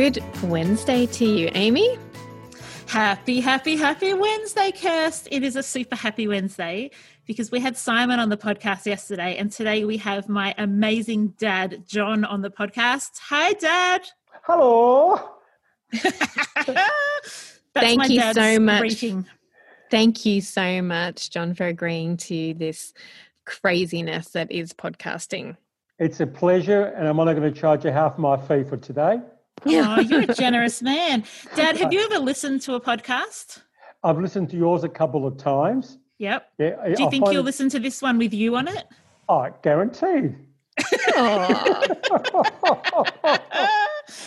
Good Wednesday to you, Amy. Happy, happy, happy Wednesday, Kirst. It is a super happy Wednesday because we had Simon on the podcast yesterday, and today we have my amazing dad, John, on the podcast. Hi, Dad. Hello. Thank you so much. Greeting. Thank you so much, John, for agreeing to this craziness that is podcasting. It's a pleasure, and I'm only going to charge you half my fee for today. Oh, you're a generous man. Dad, have you ever listened to a podcast? I've listened to yours a couple of times. Yep. Yeah, Do you I think you'll listen to this one with you on it? Oh, guaranteed.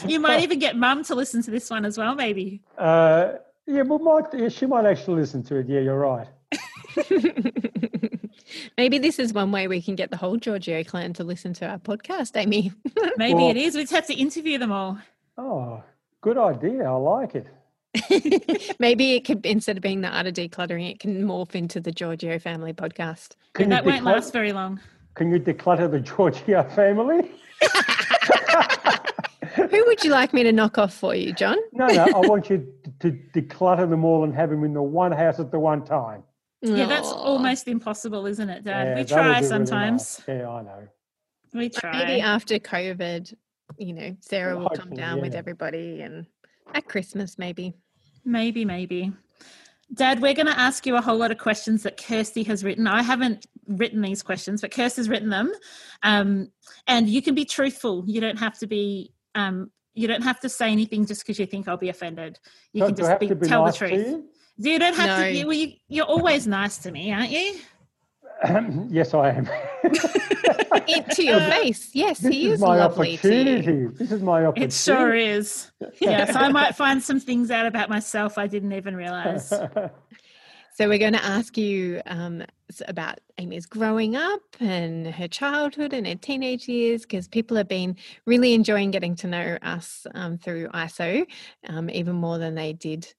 you might even get mum to listen to this one as well, maybe. Uh, yeah, well, might, yeah, she might actually listen to it. Yeah, you're right. Maybe this is one way we can get the whole Giorgio clan to listen to our podcast, Amy. Maybe well, it is. We just have to interview them all. Oh, good idea. I like it. Maybe it could, instead of being the art of decluttering, it can morph into the Giorgio family podcast. Can that won't last very long. Can you declutter the Giorgio family? Who would you like me to knock off for you, John? No, no, I want you to declutter them all and have them in the one house at the one time. Yeah, that's almost impossible, isn't it, Dad? Yeah, we try sometimes. Really nice. Yeah, I know. We try. Maybe after COVID, you know, Sarah will come down yeah. with everybody and at Christmas, maybe. Maybe, maybe. Dad, we're going to ask you a whole lot of questions that Kirsty has written. I haven't written these questions, but Kirsty's written them. Um, and you can be truthful. You don't have to be. Um, you don't have to say anything just because you think I'll be offended. You so can just be, tell nice the truth. You don't have no. to. You, you're always nice to me, aren't you? yes, I am. it to your face. Yes, this he is, is my lovely opportunity. This is my opportunity. It sure is. Yes, I might find some things out about myself I didn't even realize. So we're going to ask you um, about Amy's growing up and her childhood and her teenage years because people have been really enjoying getting to know us um, through ISO um, even more than they did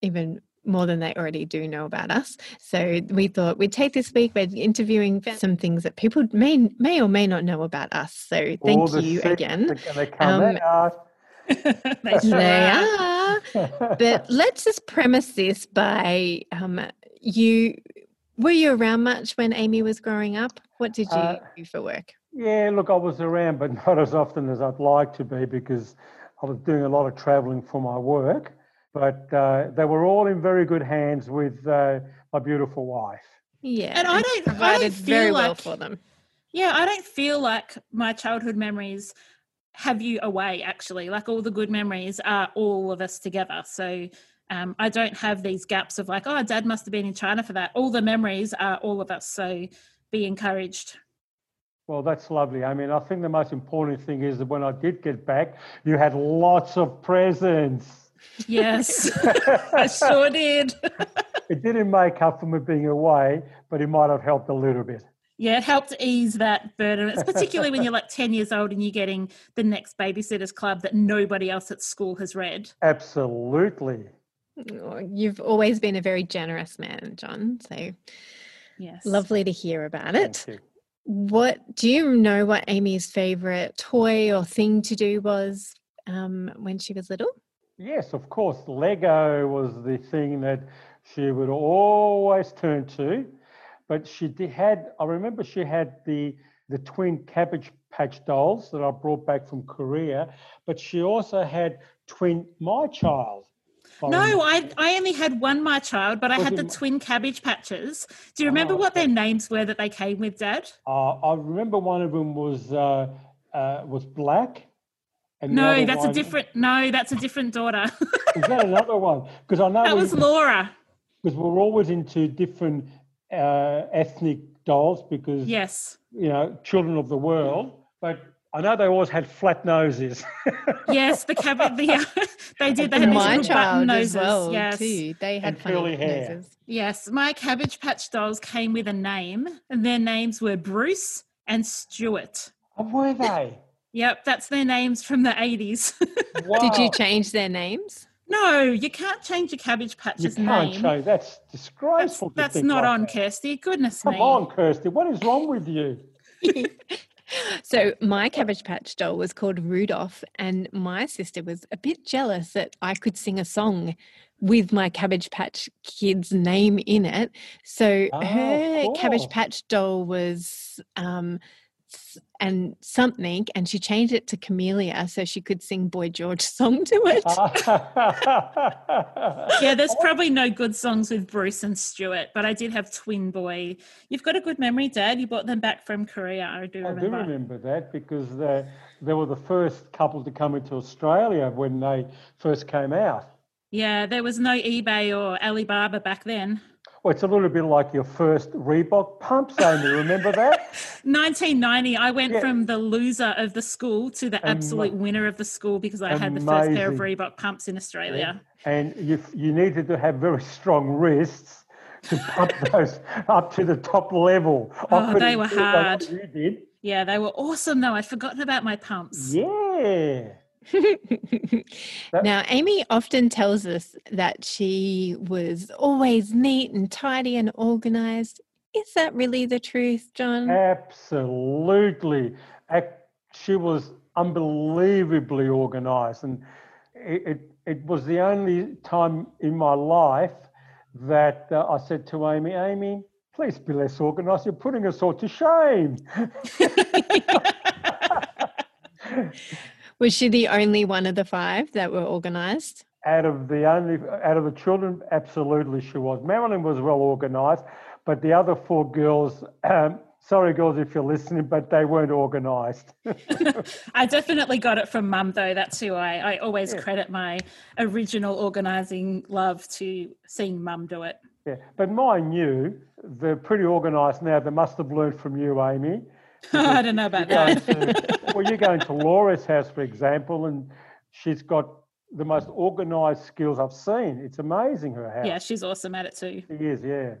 even more than they already do know about us. So we thought we'd take this week We're interviewing some things that people may may or may not know about us. So thank you again. Um, they are. but let's just premise this by um, you. Were you around much when Amy was growing up? What did you uh, do for work? Yeah, look, I was around, but not as often as I'd like to be because I was doing a lot of travelling for my work but uh, they were all in very good hands with uh, my beautiful wife. Yeah, and I don't provided I don't very like, well for them. Yeah, I don't feel like my childhood memories have you away. Actually, like all the good memories are all of us together. So um, I don't have these gaps of like, oh, Dad must have been in China for that. All the memories are all of us. So be encouraged. Well, that's lovely. I mean, I think the most important thing is that when I did get back, you had lots of presents. Yes, I sure did. it didn't make up for me being away, but it might have helped a little bit. Yeah, it helped ease that burden. It's particularly when you're like 10 years old and you're getting the next Babysitters Club that nobody else at school has read. Absolutely. Oh, you've always been a very generous man, John. So, yes, lovely to hear about it. What do you know? What Amy's favorite toy or thing to do was um, when she was little? Yes, of course. Lego was the thing that she would always turn to. But she had, I remember she had the the twin Cabbage Patch dolls that I brought back from Korea, but she also had twin My Child. No, I, I only had one My Child, but I had the twin Cabbage Patches. Do you remember oh, what their names were that they came with, Dad? Uh, I remember one of them was uh, uh, was black. No, that's one... a different. No, that's a different daughter. Is that another one? Because I know that was Laura. Because we're always into different uh, ethnic dolls because yes, you know, children of the world, but I know they always had flat noses. yes, the cabbage. The, uh, they did. They had my child noses. as well yes. too. They had curly hair. Noses. Yes, my Cabbage Patch dolls came with a name, and their names were Bruce and Stuart. Oh, were they? Yep, that's their names from the eighties. wow. Did you change their names? No, you can't change your Cabbage Patch's you can't name. Change. That's disgraceful. That's, that's not like on, that. Kirsty. Goodness Come me. Come on, Kirsty. What is wrong with you? so my Cabbage Patch doll was called Rudolph, and my sister was a bit jealous that I could sing a song with my Cabbage Patch kid's name in it. So oh, her cool. Cabbage Patch doll was um, and something, and she changed it to Camellia so she could sing Boy George song to it. yeah, there's probably no good songs with Bruce and Stuart, but I did have Twin Boy. You've got a good memory, Dad. You brought them back from Korea. I do remember. I do remember that because they, they were the first couple to come into Australia when they first came out. Yeah, there was no eBay or Alibaba back then. Well, it's a little bit like your first Reebok pumps, Amy. Remember that? 1990. I went yeah. from the loser of the school to the absolute winner of the school because I Amazing. had the first pair of Reebok pumps in Australia. Yeah. And you, you needed to have very strong wrists to pump those up to the top level. Oh, they were hard. You did. Yeah, they were awesome though. I'd forgotten about my pumps. Yeah. Now, Amy often tells us that she was always neat and tidy and organized. Is that really the truth, John? Absolutely. She was unbelievably organized. And it, it, it was the only time in my life that uh, I said to Amy, Amy, please be less organized. You're putting us all to shame. Was she the only one of the five that were organised? Out of the only out of the children, absolutely she was. Marilyn was well organised, but the other four girls. Um, sorry, girls, if you're listening, but they weren't organised. I definitely got it from mum, though. That's who I, I always yeah. credit my original organising love to seeing mum do it. Yeah, but mind you, they're pretty organised now. They must have learned from you, Amy. I don't know about that. To, well, you're going to Laura's house, for example, and she's got the most organised skills I've seen. It's amazing her house. Yeah, she's awesome at it too. She is, yeah.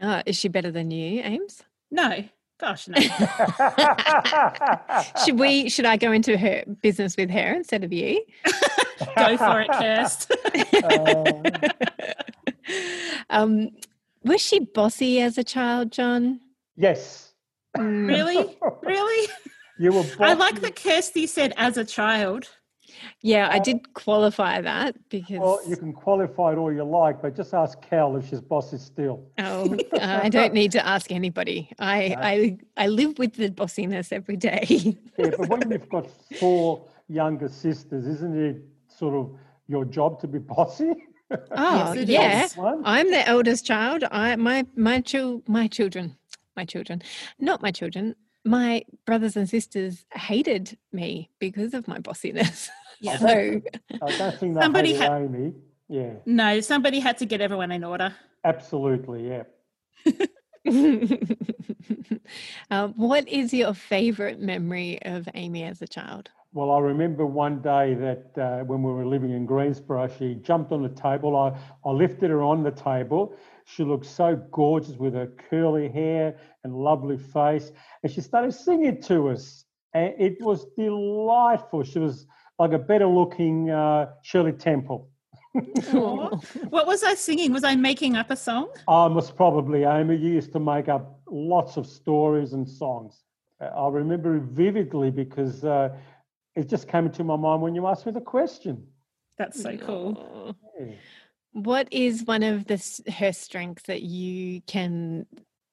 Oh, is she better than you, Ames? No. Gosh, no. should we? Should I go into her business with her instead of you? go for it, Kirst. um, was she bossy as a child, John? Yes. Mm. Really? really? You were. I like that Kirsty said as a child. Yeah, I did qualify that because. Well, you can qualify it all you like, but just ask Cal if she's bossy still. Oh, uh, I don't need to ask anybody. I, no. I I live with the bossiness every day. yeah, but when you've got four younger sisters, isn't it sort of your job to be bossy? Oh yes, yeah, I'm the eldest child. I my my chil- my children my children, not my children, my brothers and sisters hated me because of my bossiness. Yeah. so I don't think somebody had Amy. Yeah. No, somebody had to get everyone in order. Absolutely, yeah. uh, what is your favorite memory of Amy as a child? Well, I remember one day that uh, when we were living in Greensborough, she jumped on the table. I, I lifted her on the table she looked so gorgeous with her curly hair and lovely face. And she started singing to us. And it was delightful. She was like a better looking uh, Shirley Temple. what was I singing? Was I making up a song? I was probably Amy. You used to make up lots of stories and songs. Uh, I remember it vividly because uh, it just came into my mind when you asked me the question. That's so cool. Yeah. What is one of the, her strengths that you can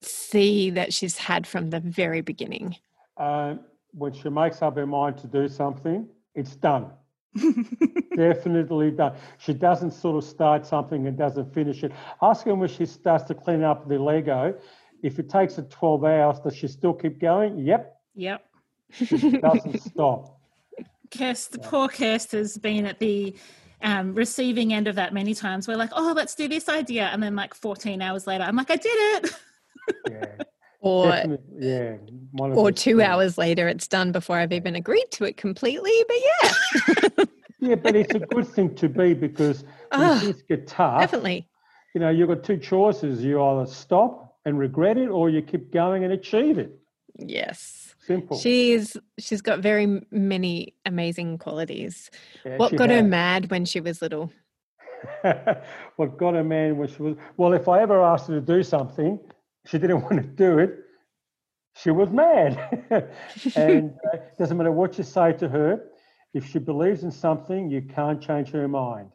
see that she's had from the very beginning? Uh, when she makes up her mind to do something, it's done. Definitely done. She doesn't sort of start something and doesn't finish it. Ask her when she starts to clean up the Lego. If it takes her 12 hours, does she still keep going? Yep. Yep. She doesn't stop. Kirst, yeah. poor Kirst has been at the um, receiving end of that many times. We're like, oh, let's do this idea. And then like 14 hours later, I'm like, I did it. yeah. Or yeah, or two things. hours later, it's done before I've even agreed to it completely. But yeah, yeah, but it's a good thing to be because when oh, things get tough, definitely. You know, you've got two choices: you either stop and regret it, or you keep going and achieve it. Yes. Simple. She's she's got very many amazing qualities. Yeah, what got has. her mad when she was little? what got her mad when she was well, if I ever asked her to do something, she didn't want to do it. She was mad. and uh, doesn't matter what you say to her, if she believes in something, you can't change her mind.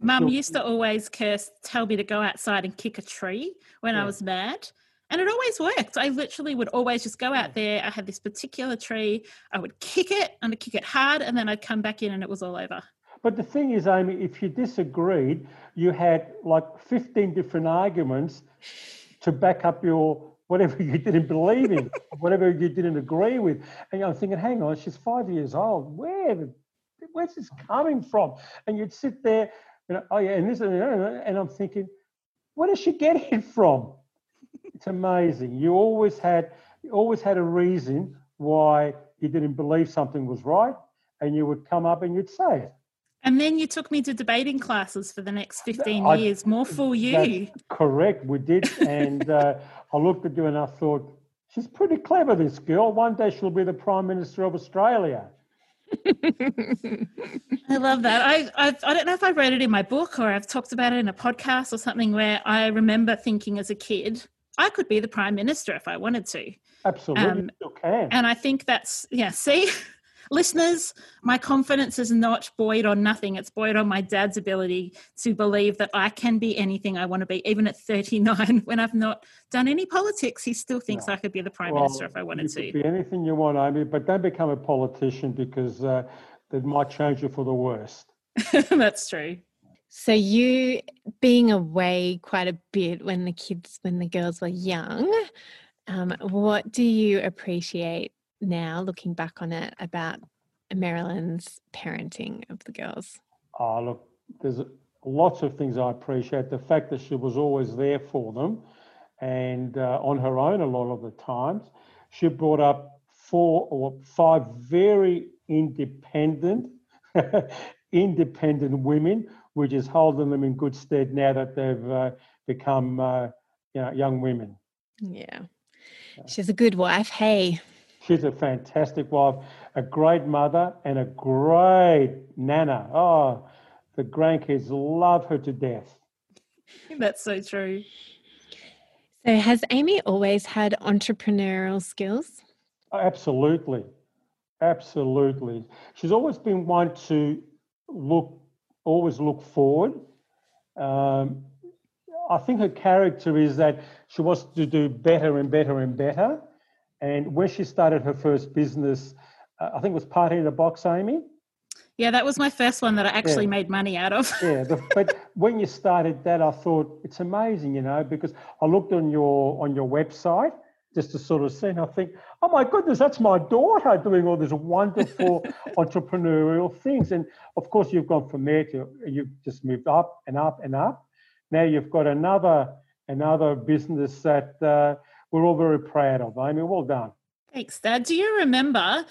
Mum used to always curse, tell me to go outside and kick a tree when yeah. I was mad. And it always worked. I literally would always just go out there. I had this particular tree. I would kick it and I'd kick it hard, and then I'd come back in and it was all over. But the thing is, Amy, if you disagreed, you had like 15 different arguments to back up your whatever you didn't believe in, whatever you didn't agree with. And I'm thinking, hang on, she's five years old. Where, where's this coming from? And you'd sit there, you know, oh yeah, and this, and I'm thinking, where does she get it from? It's amazing. You always had you always had a reason why you didn't believe something was right, and you would come up and you'd say it. And then you took me to debating classes for the next 15 I, years. More for you. correct. We did. And uh, I looked at you and I thought, she's pretty clever, this girl. One day she'll be the Prime Minister of Australia. I love that. I, I I don't know if I read it in my book or I've talked about it in a podcast or something where I remember thinking as a kid, I could be the prime minister if I wanted to. Absolutely, um, can. And I think that's yeah. See, listeners, my confidence is not buoyed on nothing. It's buoyed on my dad's ability to believe that I can be anything I want to be, even at 39, when I've not done any politics. He still thinks no. I could be the prime well, minister if I wanted to. Be anything you want, Amy, but don't become a politician because uh, that might change you for the worst. That's true. So you being away quite a bit when the kids, when the girls were young, um, what do you appreciate now, looking back on it, about Marilyn's parenting of the girls? Oh, look, there's lots of things I appreciate. The fact that she was always there for them, and uh, on her own a lot of the times, she brought up four or five very independent, independent women which is holding them in good stead now that they've uh, become uh, you know, young women. Yeah. She's a good wife, hey. She's a fantastic wife, a great mother, and a great nana. Oh, the grandkids love her to death. That's so true. So, has Amy always had entrepreneurial skills? Absolutely. Absolutely. She's always been one to look always look forward. Um, I think her character is that she wants to do better and better and better. And when she started her first business, uh, I think it was Party in a Box, Amy. Yeah, that was my first one that I actually yeah. made money out of. yeah, the, but when you started that, I thought it's amazing, you know, because I looked on your on your website just to sort of see, and I think, oh my goodness, that's my daughter doing all these wonderful entrepreneurial things. And of course, you've gone from there to you've just moved up and up and up. Now you've got another another business that uh, we're all very proud of. I mean, well done. Thanks, Dad. Do you remember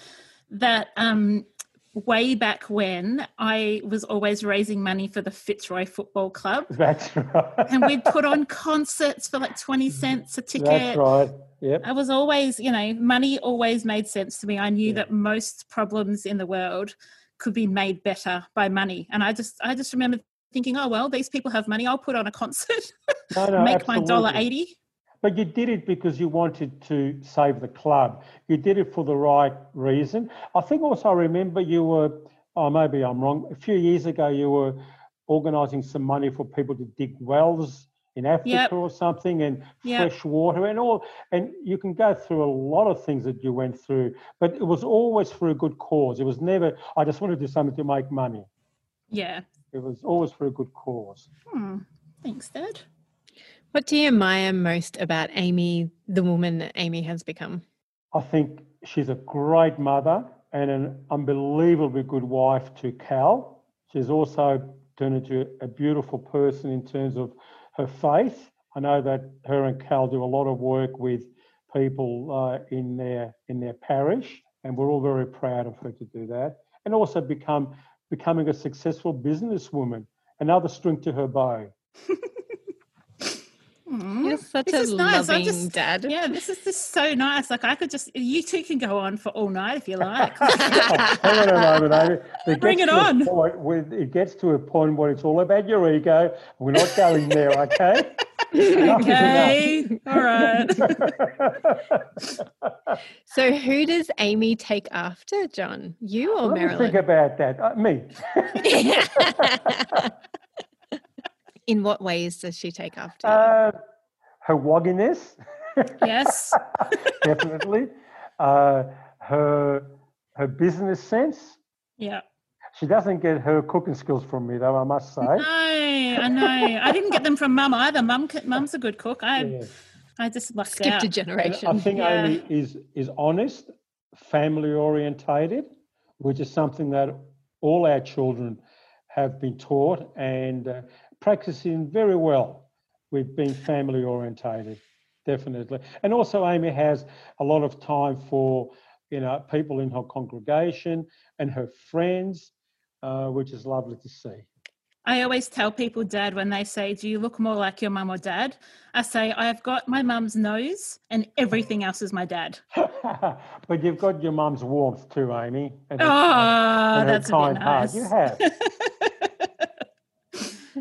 that um, way back when I was always raising money for the Fitzroy Football Club. That's right. and we'd put on concerts for like 20 cents a ticket. That's right. Yep. I was always, you know, money always made sense to me. I knew yeah. that most problems in the world could be made better by money. And I just I just remember thinking, oh well, these people have money, I'll put on a concert, no, no, make absolutely. my dollar eighty. But you did it because you wanted to save the club. You did it for the right reason. I think also I remember you were, oh, maybe I'm wrong, a few years ago you were organising some money for people to dig wells in Africa yep. or something, and yep. fresh water and all. And you can go through a lot of things that you went through, but it was always for a good cause. It was never, I just want to do something to make money. Yeah. It was always for a good cause. Hmm. Thanks, Dad. What do you admire most about Amy, the woman that Amy has become? I think she's a great mother and an unbelievably good wife to Cal. She's also turned into a beautiful person in terms of her faith. I know that her and Cal do a lot of work with people uh, in their in their parish, and we're all very proud of her to do that. And also become becoming a successful businesswoman, another string to her bow. You're such this a loving just, dad. Yeah, this is just so nice. Like I could just, you two can go on for all night if you like. Hang on a moment, Amy. It Bring it on. With, it gets to a point where it's all about your ego. We're not going there, okay? okay. All right. so, who does Amy take after, John? You or Let Marilyn? think about that. Uh, me. In what ways does she take after you? Uh, her wogginess. Yes. Definitely. Uh, her her business sense. Yeah. She doesn't get her cooking skills from me, though. I must say. No, I know. I didn't get them from Mum either. Mum, Mum's a good cook. I, yeah. I just lucked skipped out. a generation. I think yeah. Amy is is honest, family orientated, which is something that all our children have been taught, and uh, practicing very well We've been family orientated, definitely. And also, Amy has a lot of time for you know people in her congregation and her friends, uh, which is lovely to see. I always tell people, Dad, when they say, Do you look more like your mum or dad? I say, I've got my mum's nose and everything else is my dad. but you've got your mum's warmth too, Amy. And oh, and that's a bit nice. Heart. You have.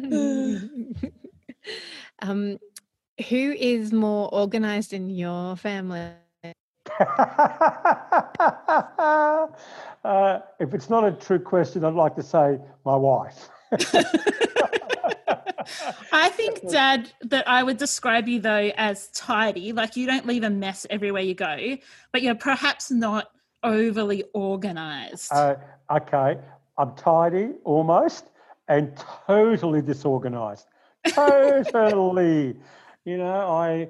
um, who is more organized in your family? uh, if it's not a true question, I'd like to say my wife. I think, Dad, that I would describe you though as tidy. Like you don't leave a mess everywhere you go, but you're perhaps not overly organized. Uh, okay, I'm tidy almost and totally disorganized. Totally. you know, I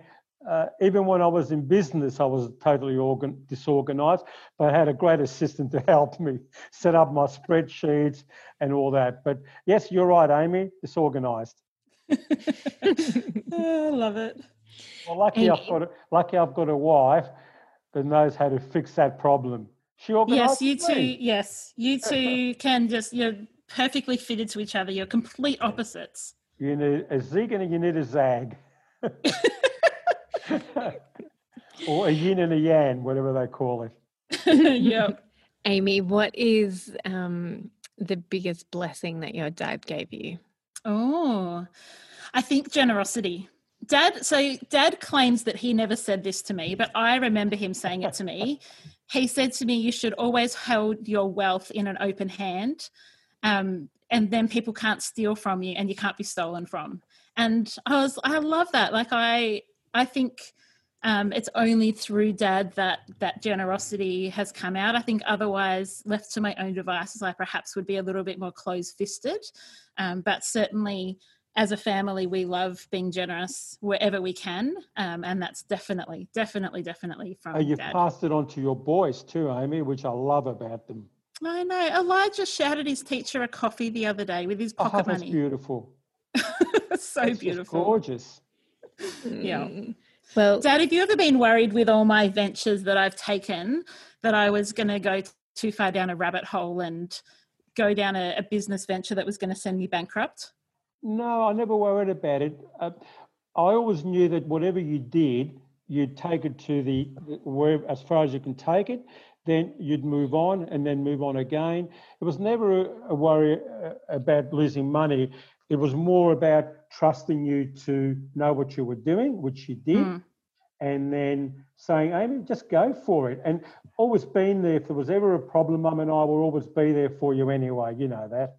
uh, even when I was in business, I was totally organ- disorganized, but I had a great assistant to help me set up my spreadsheets and all that. But yes, you're right, Amy, disorganized. oh, I love it. Well, lucky I've got a, lucky I've got a wife that knows how to fix that problem. She organized. Yes, you two. Yes, you two can just you're perfectly fitted to each other. You're complete opposites. You need a zig and you need a zag. or a yin and a yang, whatever they call it. yep. Amy, what is um, the biggest blessing that your dad gave you? Oh, I think generosity. Dad, so dad claims that he never said this to me, but I remember him saying it to me. he said to me, You should always hold your wealth in an open hand. Um, and then people can't steal from you and you can't be stolen from. And I was, I love that. Like, I, I think um, it's only through dad that that generosity has come out. I think otherwise, left to my own devices, I perhaps would be a little bit more close fisted. Um, but certainly, as a family, we love being generous wherever we can, um, and that's definitely, definitely, definitely from. Oh, you've dad. passed it on to your boys too, Amy, which I love about them. I know. Elijah shouted his teacher a coffee the other day with his pocket oh, that's money. beautiful. so that's beautiful. gorgeous. Yeah. Well, Dad, have you ever been worried with all my ventures that I've taken that I was going to go too far down a rabbit hole and go down a, a business venture that was going to send me bankrupt? No, I never worried about it. Uh, I always knew that whatever you did, you'd take it to the where as far as you can take it. Then you'd move on and then move on again. It was never a, worry uh, about losing money. It was more about trusting you to know what you were doing, which you did, mm. and then saying, Amy, just go for it. And always being there. If there was ever a problem, Mum and I will always be there for you anyway. You know that.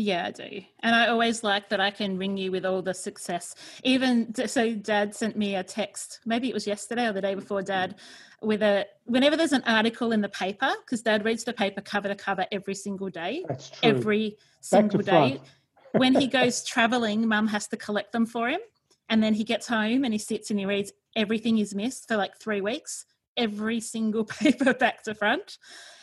Yeah, I do. And I always like that I can ring you with all the success. Even so, dad sent me a text, maybe it was yesterday or the day before, mm. dad, with a whenever there's an article in the paper, because dad reads the paper cover to cover every single day. That's true. Every single day. when he goes traveling, mum has to collect them for him. And then he gets home and he sits and he reads everything he's missed for like three weeks, every single paper back to front.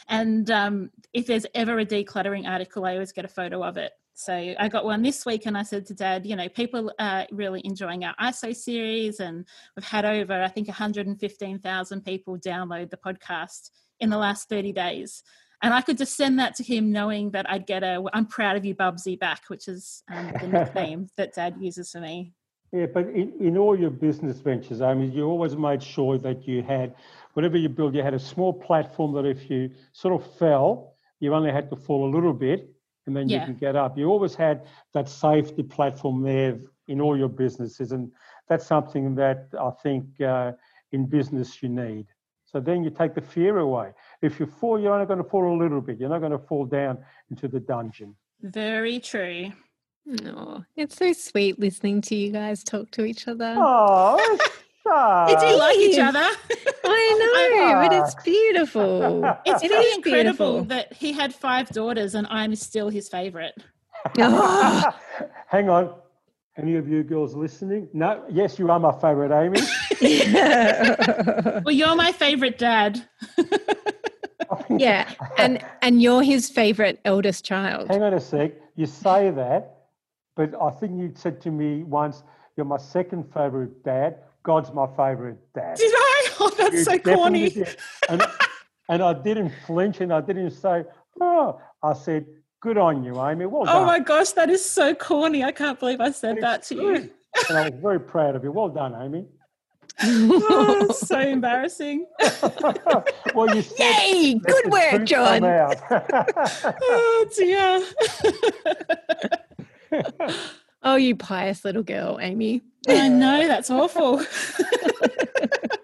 And um, if there's ever a decluttering article, I always get a photo of it. So I got one this week and I said to dad, you know, people are really enjoying our ISO series and we've had over, I think, 115,000 people download the podcast in the last 30 days. And I could just send that to him knowing that I'd get a I'm proud of you, Bubsy, back, which is um, the nickname that dad uses for me. Yeah, but in, in all your business ventures, I mean, you always made sure that you had whatever you build, you had a small platform that if you sort of fell, you only had to fall a little bit and then yeah. you can get up. You always had that safety platform there in all your businesses. And that's something that I think uh, in business you need. So then you take the fear away. If you fall, you're only going to fall a little bit. You're not going to fall down into the dungeon. Very true. No, it's so sweet listening to you guys talk to each other. Oh, Did you like each other? I know, but it's beautiful. It's it pretty incredible beautiful. that he had five daughters and I'm still his favorite. oh. Hang on. Any of you girls listening? No, yes, you are my favorite, Amy. well, you're my favorite dad. yeah, and and you're his favorite eldest child. Hang on a sec. You say that, but I think you said to me once, "You're my second favorite dad." God's my favorite dad. Did I? Oh, that's you so corny. And, and I didn't flinch and I didn't say, oh, I said, good on you, Amy. Well oh done. Oh my gosh, that is so corny. I can't believe I said that to you. and I was very proud of you. Well done, Amy. oh, so embarrassing. well, you said, Yay! Good work, John. oh dear. Oh, you pious little girl, Amy. I know that's awful.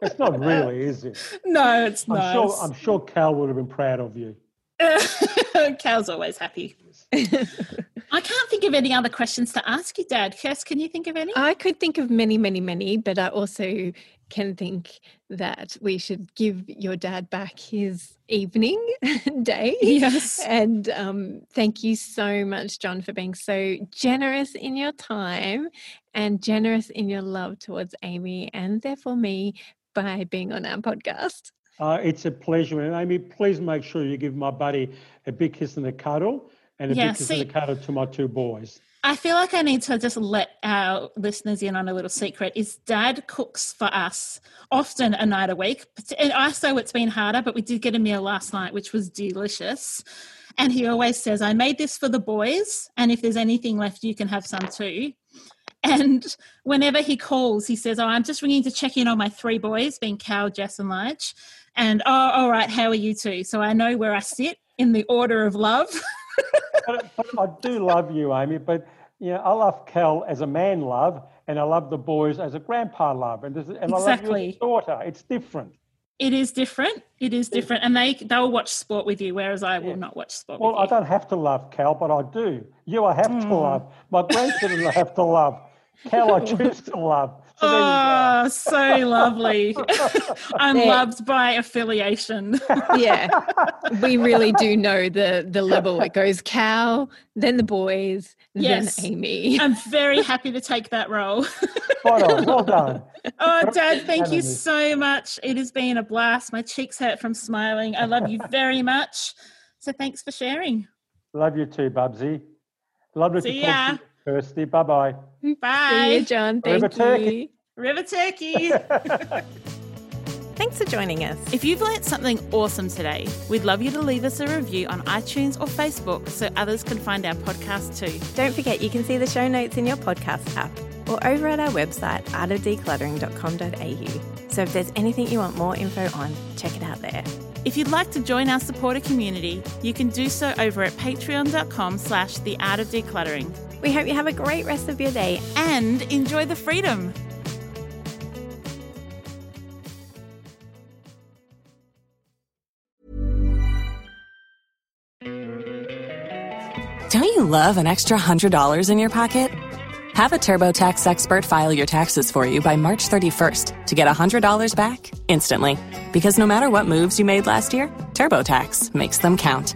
it's not really, is it? No, it's I'm not. Sure, I'm sure Cal would have been proud of you. Cal's always happy. I can't think of any other questions to ask you, Dad. Kirst, can you think of any? I could think of many, many, many, but I also can think that we should give your dad back his evening day. Yes. And um, thank you so much, John, for being so generous in your time and generous in your love towards Amy and therefore me by being on our podcast. Uh, it's a pleasure. And Amy, please make sure you give my buddy a big kiss and a cuddle and a yeah, big kiss see, and a cuddle to my two boys. I feel like I need to just let our listeners in on a little secret. Is Dad cooks for us often a night a week. And I say it's been harder, but we did get a meal last night, which was delicious. And he always says, I made this for the boys, and if there's anything left, you can have some too. And whenever he calls, he says, Oh, I'm just ringing to check in on my three boys, being Cal, Jess, and Lige. And oh, all right, how are you two? So I know where I sit in the order of love. but, but I do love you, Amy. But you know, I love Cal as a man love, and I love the boys as a grandpa love, and, and exactly. I love you as a daughter. It's different. It is different. It is different, and they they will watch sport with you, whereas I will yeah. not watch sport. Well, I don't have to love Cal, but I do. You, I have mm. to love. My grandchildren, I have to love. Cal, I choose to love. So oh, so lovely. I'm yeah. loved by affiliation. yeah. We really do know the the level. It goes Cal, then the boys, yes. then Amy. I'm very happy to take that role. well, well done. Oh, Dad, thank you so much. It has been a blast. My cheeks hurt from smiling. I love you very much. So thanks for sharing. Love you too, Bubsy. Lovely See to talk to you. Kirsty, bye bye. Bye. See you, John. Thank River you. Turkey. River Turkey. Thanks for joining us. If you've learnt something awesome today, we'd love you to leave us a review on iTunes or Facebook so others can find our podcast too. Don't forget you can see the show notes in your podcast app or over at our website, artofdecluttering.com.au. So if there's anything you want more info on, check it out there. If you'd like to join our supporter community, you can do so over at patreon.com slash the art of decluttering. We hope you have a great rest of your day and enjoy the freedom. Don't you love an extra $100 in your pocket? Have a TurboTax expert file your taxes for you by March 31st to get $100 back instantly. Because no matter what moves you made last year, TurboTax makes them count.